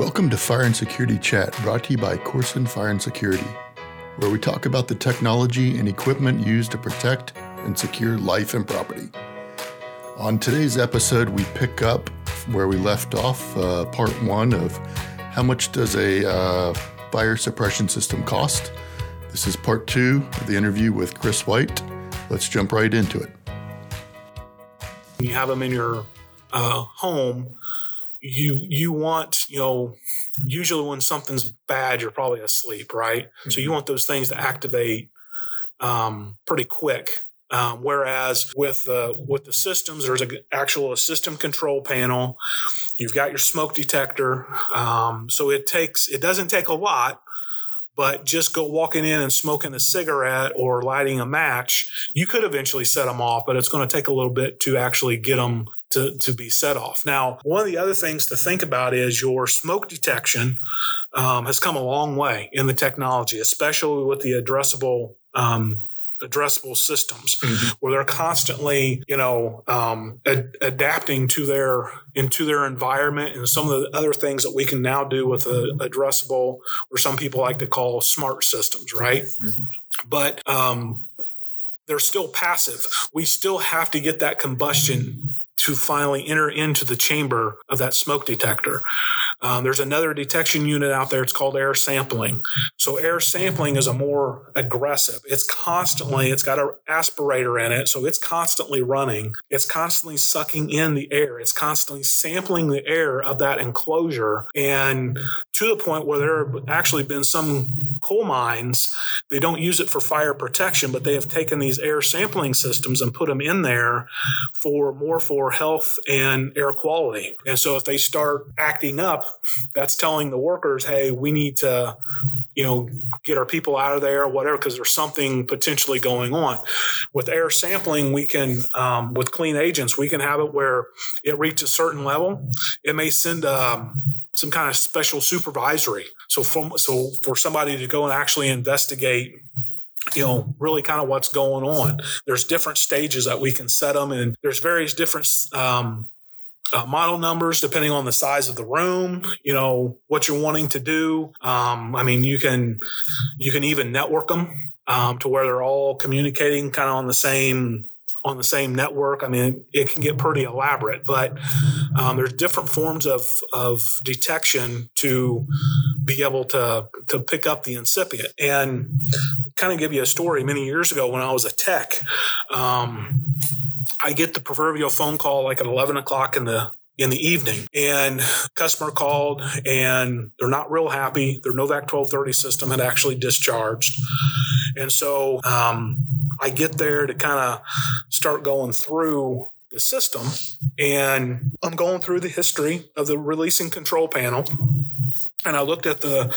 Welcome to Fire and Security Chat, brought to you by Koorsen Fire and Security, where we talk about the technology and equipment used to protect and secure life and property. On today's episode, we pick up where we left off, uh, part one of how much does a uh, fire suppression system cost. This is part two of the interview with Chris White. Let's jump right into it. You have them in your uh, home you you want you know usually when something's bad you're probably asleep right mm-hmm. so you mm-hmm. want those things to activate um, pretty quick um, whereas with uh, with the systems there's an actual system control panel you've got your smoke detector um, so it takes it doesn't take a lot but just go walking in and smoking a cigarette or lighting a match, you could eventually set them off, but it's going to take a little bit to actually get them to, to be set off. Now, one of the other things to think about is your smoke detection um, has come a long way in the technology, especially with the addressable um, addressable systems mm-hmm. where they're constantly, you know, um, ad- adapting to their into their environment and some of the other things that we can now do with a addressable, or some people like to call smart systems, right? Mm-hmm. But um, they're still passive. We still have to get that combustion to finally enter into the chamber of that smoke detector. Um, there's another detection unit out there. It's called air sampling. So air sampling is a more aggressive. It's constantly, it's got an aspirator in it. So it's constantly running. It's constantly sucking in the air. It's constantly sampling the air of that enclosure. And to the point where there have actually been some coal mines, they don't use it for fire protection, but they have taken these air sampling systems and put them in there for more for health and air quality. And so if they start acting up, that's telling the workers, hey, we need to, you know, get our people out of there, or whatever, because there's something potentially going on. With air sampling, we can, um, with clean agents, we can have it where it reaches a certain level. It may send um, some kind of special supervisory. So, from, so for somebody to go and actually investigate you know, really kind of what's going on. There's different stages that we can set them, and there's various different um, uh, model numbers depending on the size of the room you know what you're wanting to do. Um, i mean you can you can even network them um, to where they're all communicating kind of on the same on the same network. I mean it can get pretty elaborate but um, there's different forms of of detection to be able to to pick up the incipient. And kind of give you a story many years ago when i was a tech um, I get the proverbial phone call like at 11 o'clock in the in the evening and customer called and they're not real happy. Their Novec 1230 system had actually discharged. And so um, i get there to kind of start going through the system and i'm going through the history of the releasing control panel and I looked at the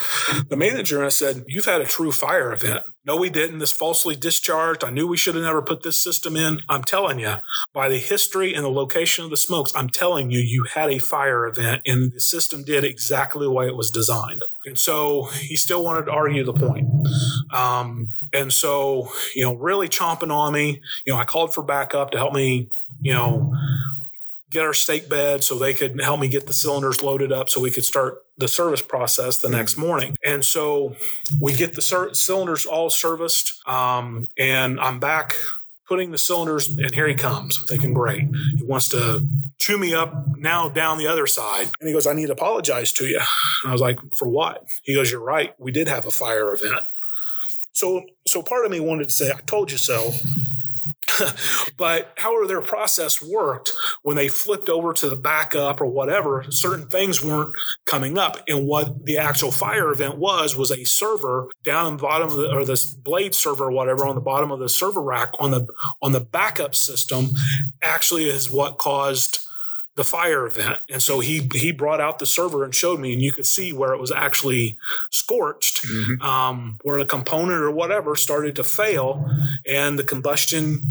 the manager and I said, "You've had a true fire event." No, we didn't. This falsely discharged. I knew we should have never put this system in. I'm telling you, by the history and the location of the smokes, I'm telling you, you had a fire event, and the system did exactly the way it was designed. And so he still wanted to argue the point. Um, and so, you know, really chomping on me. You know, I called for backup to help me. You know get our stake bed so they could help me get the cylinders loaded up so we could start the service process the next morning. And so we get the cylinders all serviced, um, and I'm back putting the cylinders, and here he comes. I'm thinking, great. He wants to chew me up now down the other side. And he goes, I need to apologize to you. And I was like, for what? He goes, You're right. We did have a fire event. So, so part of me wanted to say, I told you so. but however their process worked when they flipped over to the backup or whatever certain things weren't coming up. And what the actual fire event was was a server down in the bottom of the or this blade server or whatever on the bottom of the server rack on the on the backup system actually is what caused the fire event. And so he he brought out the server and showed me, and you could see where it was actually scorched, mm-hmm. um, where a component or whatever started to fail, and the combustion.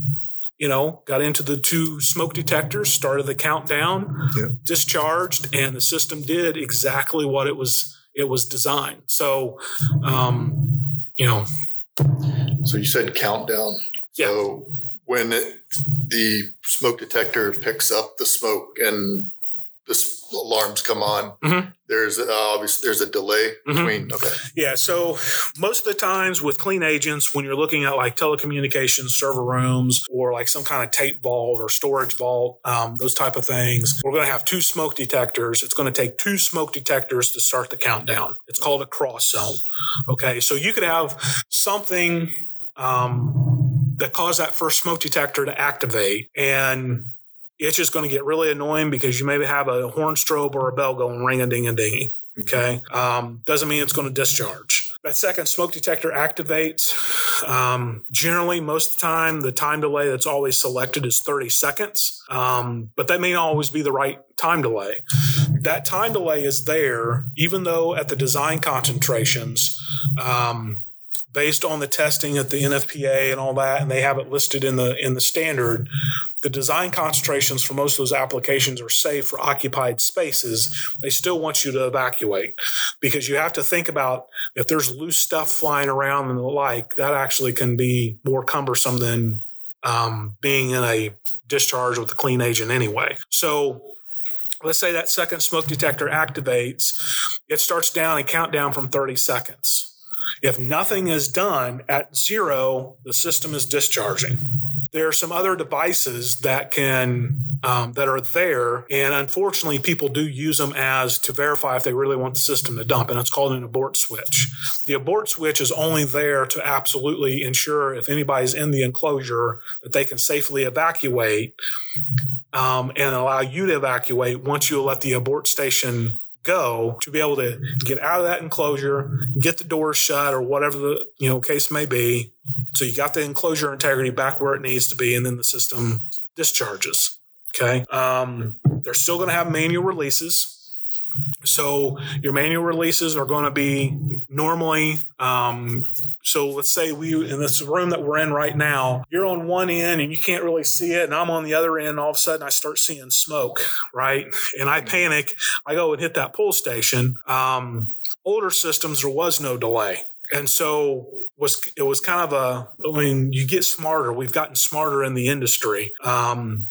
You know, got into the two smoke detectors, started the countdown, yeah. discharged, and the system did exactly what it was it was designed. So, um, you know. So you said countdown. Yeah. So when it, the smoke detector picks up the smoke and the, alarms come on, Mhm. there's uh, obviously there's a delay Mhm. between. Okay. Yeah. So most of the times with clean agents, when you're looking at like telecommunications server rooms or like some kind of tape vault or storage vault, um, those type of things, we're going to have two smoke detectors. It's going to take two smoke detectors to start the countdown. It's called a cross zone. Okay. So you could have something um, that caused that first smoke detector to activate and it's just going to get really annoying because you maybe have a horn strobe or a bell going ring a ding a dingy. Okay. Um, doesn't mean it's going to discharge. That second smoke detector activates. Um, generally, most of the time, the time delay that's always selected is 30 seconds. Um, but that may not always be the right time delay. That time delay is there, even though at the design concentrations, um, based on the testing at the NFPA and all that, and they have it listed in the in the standard. The design concentrations for most of those applications are safe for occupied spaces. They still want you to evacuate because you have to think about if there's loose stuff flying around and the like, that actually can be more cumbersome than um, being in a discharge with a clean agent anyway. So let's say that second smoke detector activates, it starts down and countdown from 30 seconds. If nothing is done at zero, the system is discharging. There are some other devices that can um, that are there, and unfortunately, people do use them as to verify if they really want the system to dump, and it's called an abort switch. The abort switch is only there to absolutely ensure if anybody's in the enclosure that they can safely evacuate um, and allow you to evacuate once you let the abort station go to be able to get out of that enclosure, get the doors shut or whatever the you know case may be. So you got the enclosure integrity back where it needs to be, and then the system discharges. Okay. Um, they're still going to have manual releases. So your manual releases are going to be normally. Um, so let's say we in this room that we're in right now, you're on one end and you can't really see it, and I'm on the other end. All of a sudden, I start seeing smoke, right? And I panic. I go and hit that pull station. Um, older systems, there was no delay, and so was it was kind of a. I mean, you get smarter. We've gotten smarter in the industry. Um,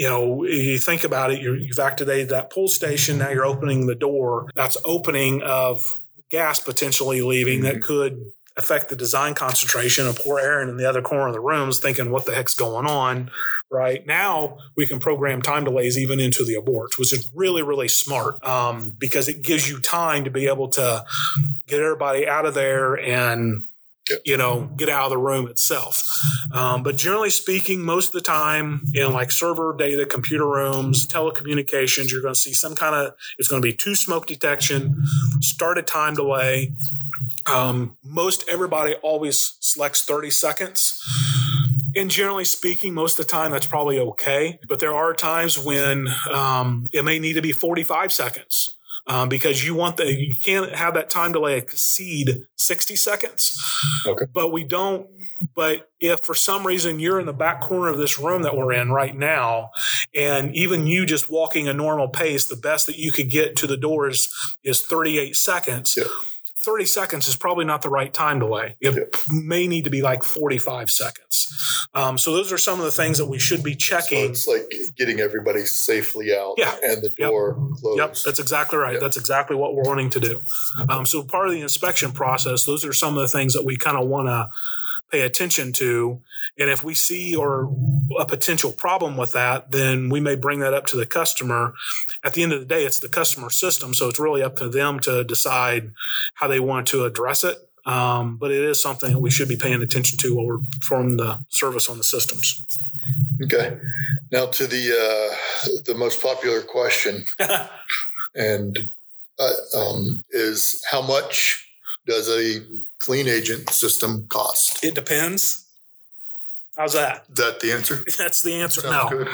you know, you think about it, you have activated that pull station. Now you're opening the door. That's opening of gas potentially leaving that could affect the design concentration. of poor Aaron in the other corner of the rooms thinking, what the heck's going on? Right now, we can program time delays even into the aborts, which is really, really smart um, because it gives you time to be able to get everybody out of there and you know, get out of the room itself. Um, but generally speaking, most of the time in like server data, computer rooms, telecommunications, you're going to see some kind of, it's going to be two smoke detection, started time delay. Um, most everybody always selects 30 seconds. And generally speaking, most of the time that's probably okay. But there are times when um, it may need to be 45 seconds um, because you want the you can't have that time delay exceed 60 seconds. Okay. But we don't. But if for some reason you're in the back corner of this room that we're in right now, and even you just walking a normal pace, the best that you could get to the doors is 38 seconds. Yeah. 30 seconds is probably not the right time delay. It Yeah. may need to be like 45 seconds. Um, so those are some of the things that we should be So checking. it's like getting everybody safely out Yeah. and the Yep. door closed. Yep, that's exactly right. Yep. That's exactly what we're wanting to do. Um, so part of the inspection process, those are some of the things that we kind of want to pay attention to. And if we see or a potential problem with that, then we may bring that up to the customer. At the end of the day, it's the customer system, so it's really up to them to decide how they want to address it. Um, but it is something that we should be paying attention to while we're performing the service on the systems. Okay. Now to the uh, the most popular question, and uh, um, is how much does a clean agent system cost? it depends. How's that? Is that the answer? That's the answer. Sounds no. good.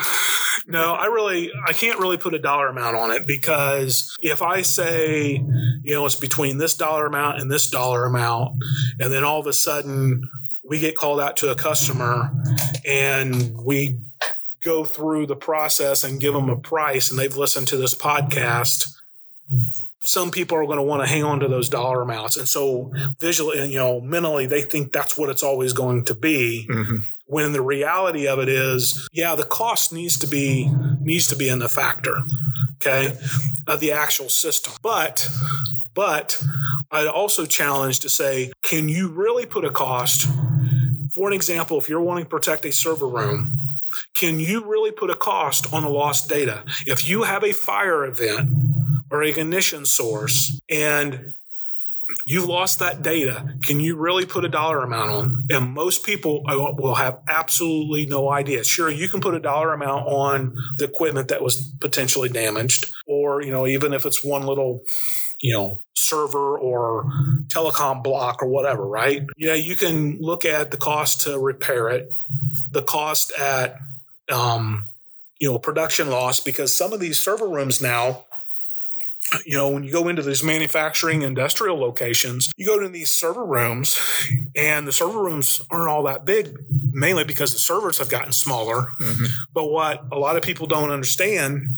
No, I really I can't really put a dollar amount on it because if I say, you know, it's between this dollar amount and this dollar amount, and then all of a sudden we get called out to a customer and we go through the process and give them a price and they've listened to this podcast some people are going to want to hang on to those dollar amounts and so visually you know mentally they think that's what it's always going to be Mhm. when the reality of it is yeah the cost needs to be needs to be in the factor okay, of the actual system. But, but I'd also challenge to say, can you really put a cost? For an example, if you're wanting to protect a server room, can you really put a cost on the lost data? If you have a fire event or a ignition source and you've lost that data. Can you really put a dollar amount on? And most people will have absolutely no idea. Sure, you can put a dollar amount on the equipment that was potentially damaged, or, you know, even if it's one little, you know, server or telecom block or whatever, right? Yeah, you can look at the cost to repair it, the cost at, um, you know, production loss, because some of these server rooms now, you know, when you go into these manufacturing industrial locations, you go to these server rooms, and the server rooms aren't all that big, mainly because the servers have gotten smaller. Mm-hmm. But what a lot of people don't understand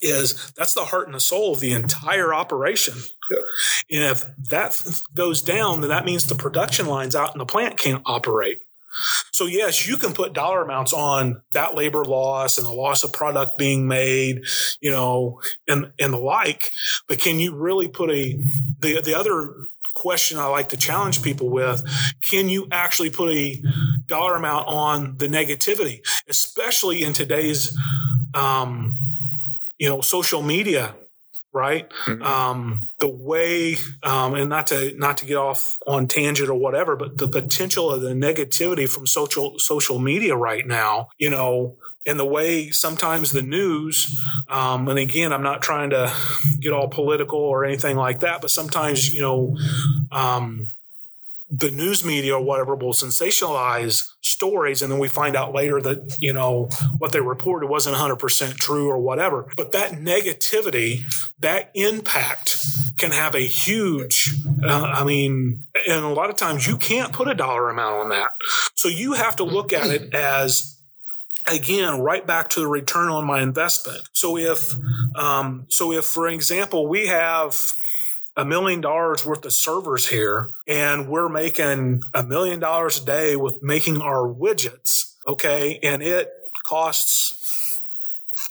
is that's the heart and the soul of the entire operation. Yep. And if that goes down, then that means the production lines out in the plant can't operate. So yes, you can put dollar amounts on that labor loss and the loss of product being made, you know, and and the like, but can you really put a the the other question I like to challenge people with, can you actually put a dollar amount on the negativity, especially in today's um, you know, social media right? Mm-hmm. Um, the way, um, and not to not to get off on tangent or whatever, but the potential of the negativity from social social media right now, you know. And the way sometimes the news, um, and again, I'm not trying to get all political or anything like that, but sometimes, you know, um, the news media or whatever will sensationalize stories and then we find out later that you know what they reported wasn't 100% true or whatever. But that negativity that impact can have a huge uh, i mean and a lot of times you can't put a dollar amount on that. So you have to look at it as again right back to the return on my investment. So if um, so if for example we have a million dollars worth of servers here and we're making a million dollars a day with making our widgets. Okay. And it costs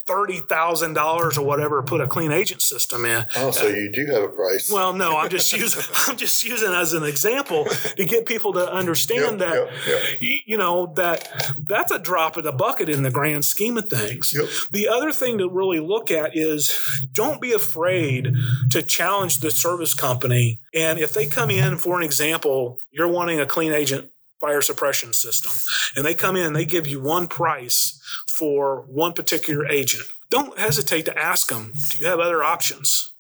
thirty thousand dollars or whatever put a clean agent system in. Oh, so you do have a price? Well, no, I'm just using I'm just using as an example to get people to understand yep, that yep, yep. you know that that's a drop in the bucket in the grand scheme of things. The other thing to really look at is don't be afraid to challenge the service company, and if they come in for an example, you're wanting a clean agent fire suppression system. And they come in they give you one price for one particular agent. Don't hesitate to ask them, do you have other options?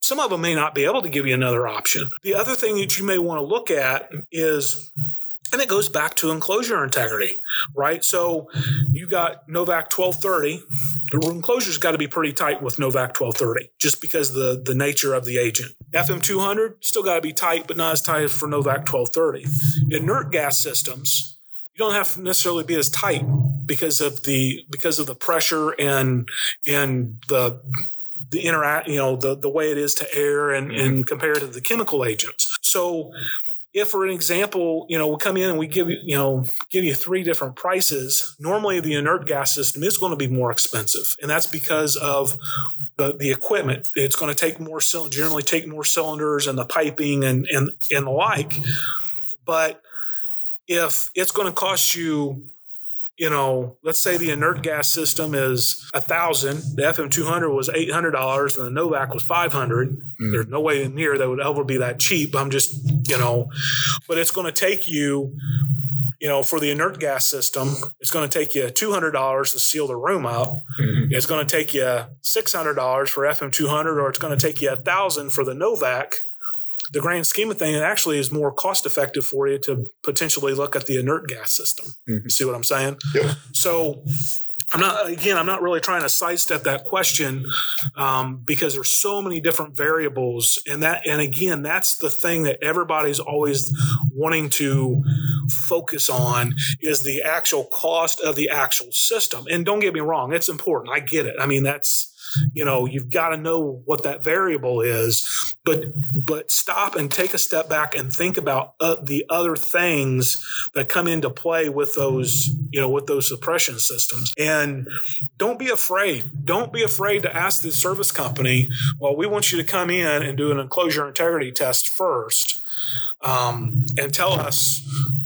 Some of them may not be able to give you another option. The other thing that you may want to look at is and it goes back to enclosure integrity, right? So you got Novec 1230. The enclosure's got to be pretty tight with Novec 1230, just because the the nature of the agent. FM 200 still got to be tight, but not as tight as for Novec 1230. Inert gas systems, you don't have to necessarily be as tight because of the because of the pressure and and the the interact you know the the way it is to air and, mm-hmm. and compared to the chemical agents. So if for an example, you know, we come in and we give you, you know, give you three different prices, normally the inert gas system is going to be more expensive. And that's because of the, the equipment. It's going to take more, generally take more cylinders and the piping and, and, and the like. But if it's going to cost you you know, let's say the inert gas system is a thousand, the FM two hundred was eight hundred dollars, and the Novec was five hundred. Mm. There's no way in near that would ever be that cheap. I'm just, you know, but it's going to take you, you know, for the inert gas system, it's going to take you two hundred dollars to seal the room up. Mm. It's going to take you six hundred dollars for FM two hundred, or it's going to take you a thousand for the Novec the grand scheme of things, it actually is more cost effective for you to potentially look at the inert gas system. Mm-hmm. You see what I'm saying? Yep. So I'm not again. I'm not really trying to sidestep that question um, because there's so many different variables, and that and again, that's the thing that everybody's always wanting to focus on is the actual cost of the actual system. And don't get me wrong, it's important. I get it. I mean, that's you know, you've got to know what that variable is, but but stop and take a step back and think about uh, the other things that come into play with those, you know, with those suppression systems. And don't be afraid. Don't be afraid to ask the service company, well, we want you to come in and do an enclosure integrity test first. Um, and tell us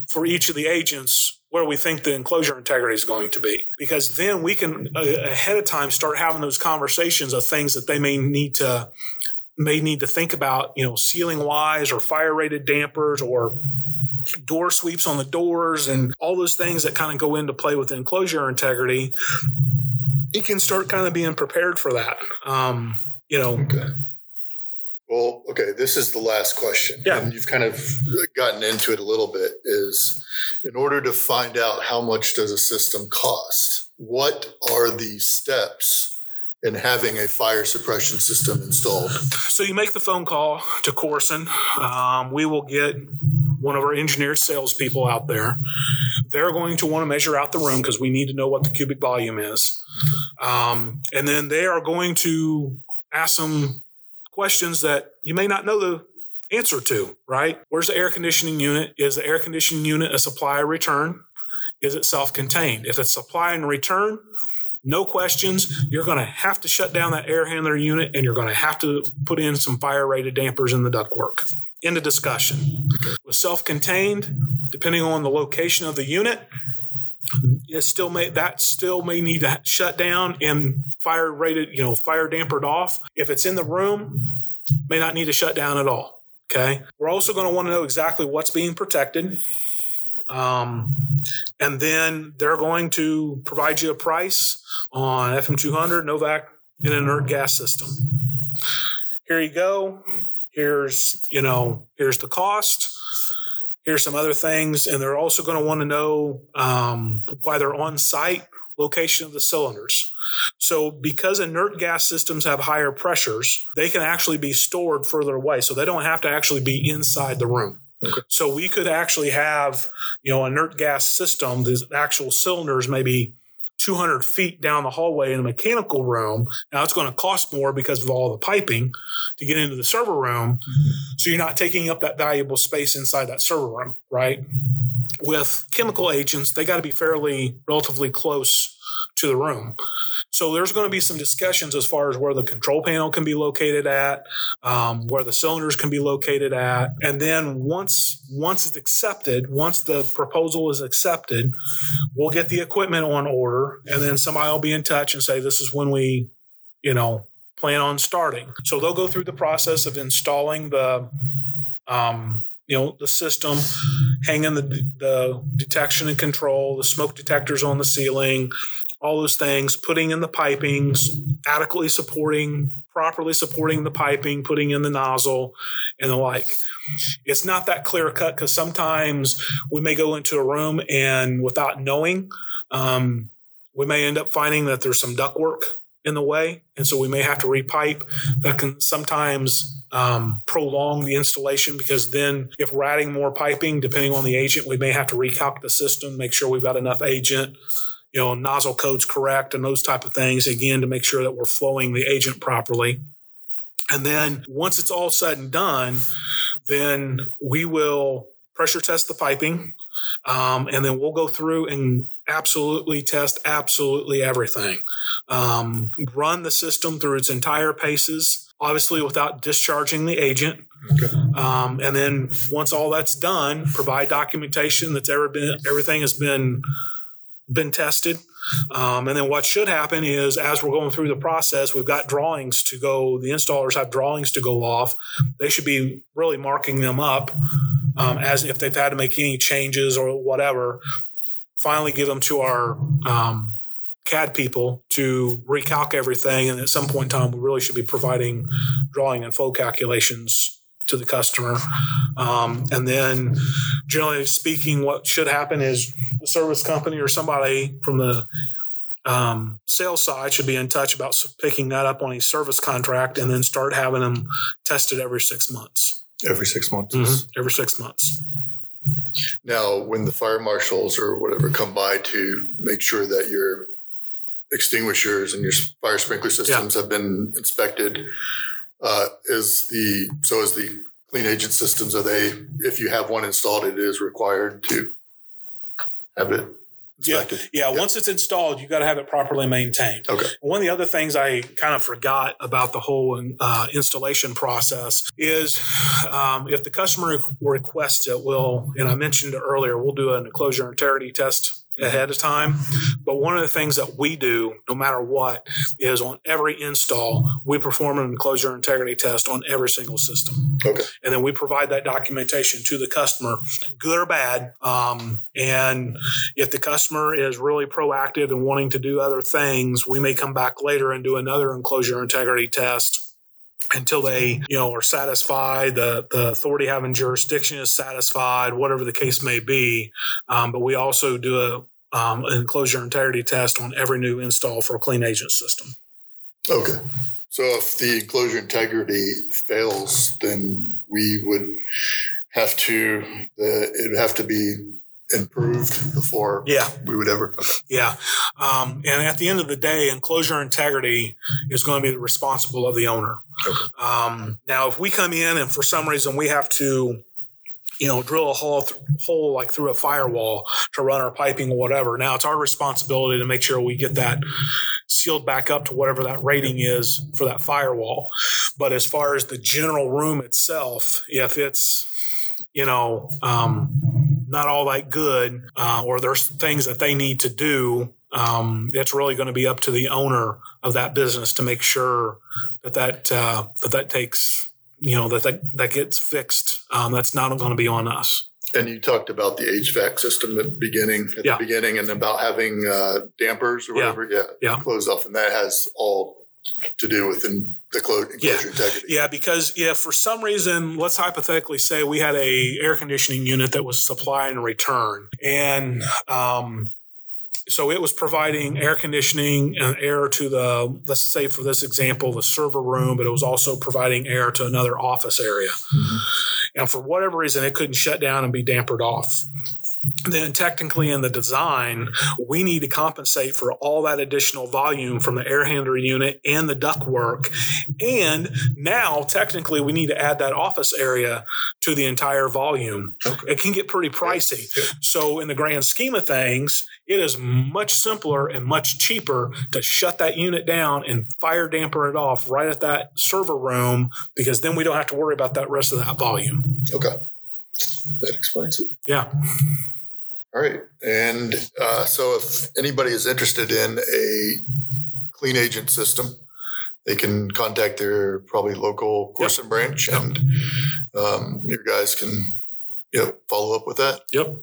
for each of the agents where we think the enclosure integrity is going to be. Because then we can uh, ahead of time start having those conversations of things that they may need to may need to think about, you know, ceiling wise or fire rated dampers or door sweeps on the doors and all those things that kind of go into play with enclosure integrity. You can start kind of being prepared for that. Um, you know, okay. Well, okay, this is the last question. Yeah. And you've kind of gotten into it a little bit is in order to find out how much does a system cost, what are the steps in having a fire suppression system installed? So you make the phone call to Koorsen. Um, we will get one of our engineered salespeople out there. They're going to want to measure out the room because we need to know what the cubic volume is. Um, and then they are going to ask some questions that you may not know the answer to, right? Where's the air conditioning unit? Is the air conditioning unit a supply or return? Is it self contained? If it's supply and return, no questions. You're going to have to shut down that air handler unit and you're going to have to put in some fire rated dampers in the ductwork. End of discussion. With self contained, depending on the location of the unit, it still may that still may need to shut down and fire rated, you know, fire dampered off. If it's in the room, may not need to shut down at all. Okay. We're also going to want to know exactly what's being protected. Um, and then they're going to provide you a price on FM200, Novec, and inert gas system. Here you go. Here's, you know, here's the cost here's some other things. And they're also going to want to know um, why they're on site location of the cylinders. So because inert gas systems have higher pressures, they can actually be stored further away. So they don't have to actually be inside the room. Okay. So we could actually have, you know, inert gas system, the actual cylinders maybe 200 feet down the hallway in a mechanical room. Now it's going to cost more because of all the piping to get into the server room. Mm-hmm. So you're not taking up that valuable space inside that server room, right? With chemical agents, they got to be fairly relatively close to the room. So there's going to be some discussions as far as where the control panel can be located at, um, where the cylinders can be located at, and then once once it's accepted, once the proposal is accepted, we'll get the equipment on order, and then somebody will be in touch and say this is when we, you know, plan on starting. So they'll go through the process of installing the um, you know the system hanging the, the detection and control the smoke detectors on the ceiling all those things, putting in the pipings, adequately supporting, properly supporting the piping, putting in the nozzle, and the like. It's not that clear cut because sometimes we may go into a room and without knowing, um, we may end up finding that there's some ductwork in the way. And so we may have to repipe. That can sometimes um, prolong the installation because then if we're adding more piping, depending on the agent, we may have to recalc the system, make sure we've got enough agent you know, nozzle codes correct and those type of things, again, to make sure that we're flowing the agent properly. And then once it's all said and done, then we will pressure test the piping. Um, and then we'll go through and absolutely test absolutely everything. Um, run the system through its entire paces, obviously without discharging the agent. Okay. Um, and then once all that's done, provide documentation that's ever been, everything has been been tested. Um, and then what should happen is as we're going through the process, we've got drawings to go, the installers have drawings to go off. They should be really marking them up um, as if they've had to make any changes or whatever. Finally, give them to our um, CAD people to recalc everything. And at some point in time, we really should be providing drawing and flow calculations to the customer. Um, and then, generally speaking, what should happen is the service company or somebody from the um, sales side should be in touch about picking that up on a service contract and then start having them tested every six months. Every six months. Mm-hmm. Every six months. Now, when the fire marshals or whatever come by to make sure that your extinguishers and your fire sprinkler systems have been inspected. Uh, is the so is the clean agent systems? Are they if you have one installed, it is required to have it Yeah, inspected? yeah. Once it's installed, you got to have it properly maintained. Okay. One of the other things I kind of forgot about the whole uh, installation process is um, if the customer requests it, we'll, and I mentioned earlier, we'll do an enclosure integrity test ahead of time. But one of the things that we do, no matter what, is on every install, we perform an enclosure integrity test on every single system. Okay. And then we provide that documentation to the customer, good or bad. Um, and if the customer is really proactive and wanting to do other things, we may come back later and do another enclosure integrity test until they, you know, are satisfied, the, the authority having jurisdiction is satisfied, whatever the case may be. Um, but we also do a, um, an enclosure integrity test on every new install for a clean agent system. Okay. So if the enclosure integrity fails, then we would have to the it would have to be improved before Yeah. we would ever. Yeah. Um, and at the end of the day, enclosure integrity is going to be the responsible of the owner. Um, now, if we come in and for some reason we have to, you know, drill a hole, th- hole like through a firewall to run our piping or whatever, now it's our responsibility to make sure we get that sealed back up to whatever that rating is for that firewall. But as far as the general room itself, if it's, you know, um, not all that good, uh, or there's things that they need to do, um, it's really going to be up to the owner of that business to make sure that that uh, that that takes, you know, that that, that gets fixed. Um, that's not going to be on us. And you talked about the HVAC system at the beginning, at Yeah. the beginning, and about having uh, dampers or Yeah. whatever. Yeah, Yeah. closed off, and that has all to do with in the clo- enclosure integrity. Yeah, because if for some reason, let's hypothetically say we had a air conditioning unit that was supply and return, and um, so it was providing air conditioning and air to the let's say for this example the server room, but it was also providing air to another office area, and for whatever reason it couldn't shut down and be dampered off. Then technically in the design, we need to compensate for all that additional volume from the air handler unit and the duct work. and now, technically, we need to add that office area to the entire volume. Okay. It can get pretty pricey. Yeah. So, in the grand scheme of things, it is much simpler and much cheaper to shut that unit down and fire damper it off right at that server room because then we don't have to worry about that rest of that volume. Okay, that explains it. Yeah. All right. And uh, so if anybody is interested in a clean agent system, they can contact their probably local Koorsen branch Yep. and um, your guys can yep, follow up with that. Yep.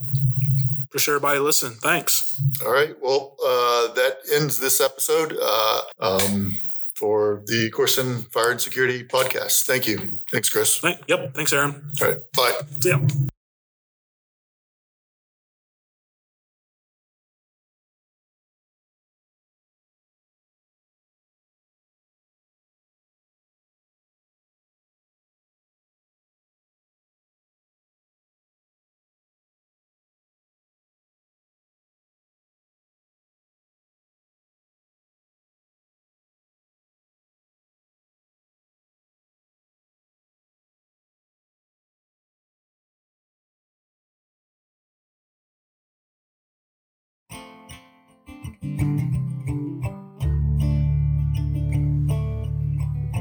Appreciate everybody listening. Thanks. All right. Well, uh, that ends this episode uh, um, for the Koorsen Fire and Security podcast. Thank you. Thanks, Chris. Thank, yep. Thanks, Aaron. All right. Bye. See ya.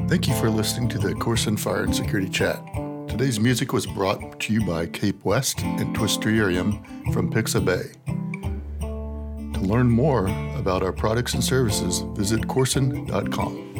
Thank you for listening to the Koorsen Fire and Security Chat. Today's music was brought to you by Cape West and Twisterium from Pixabay. To learn more about our products and services, visit koorsen.com.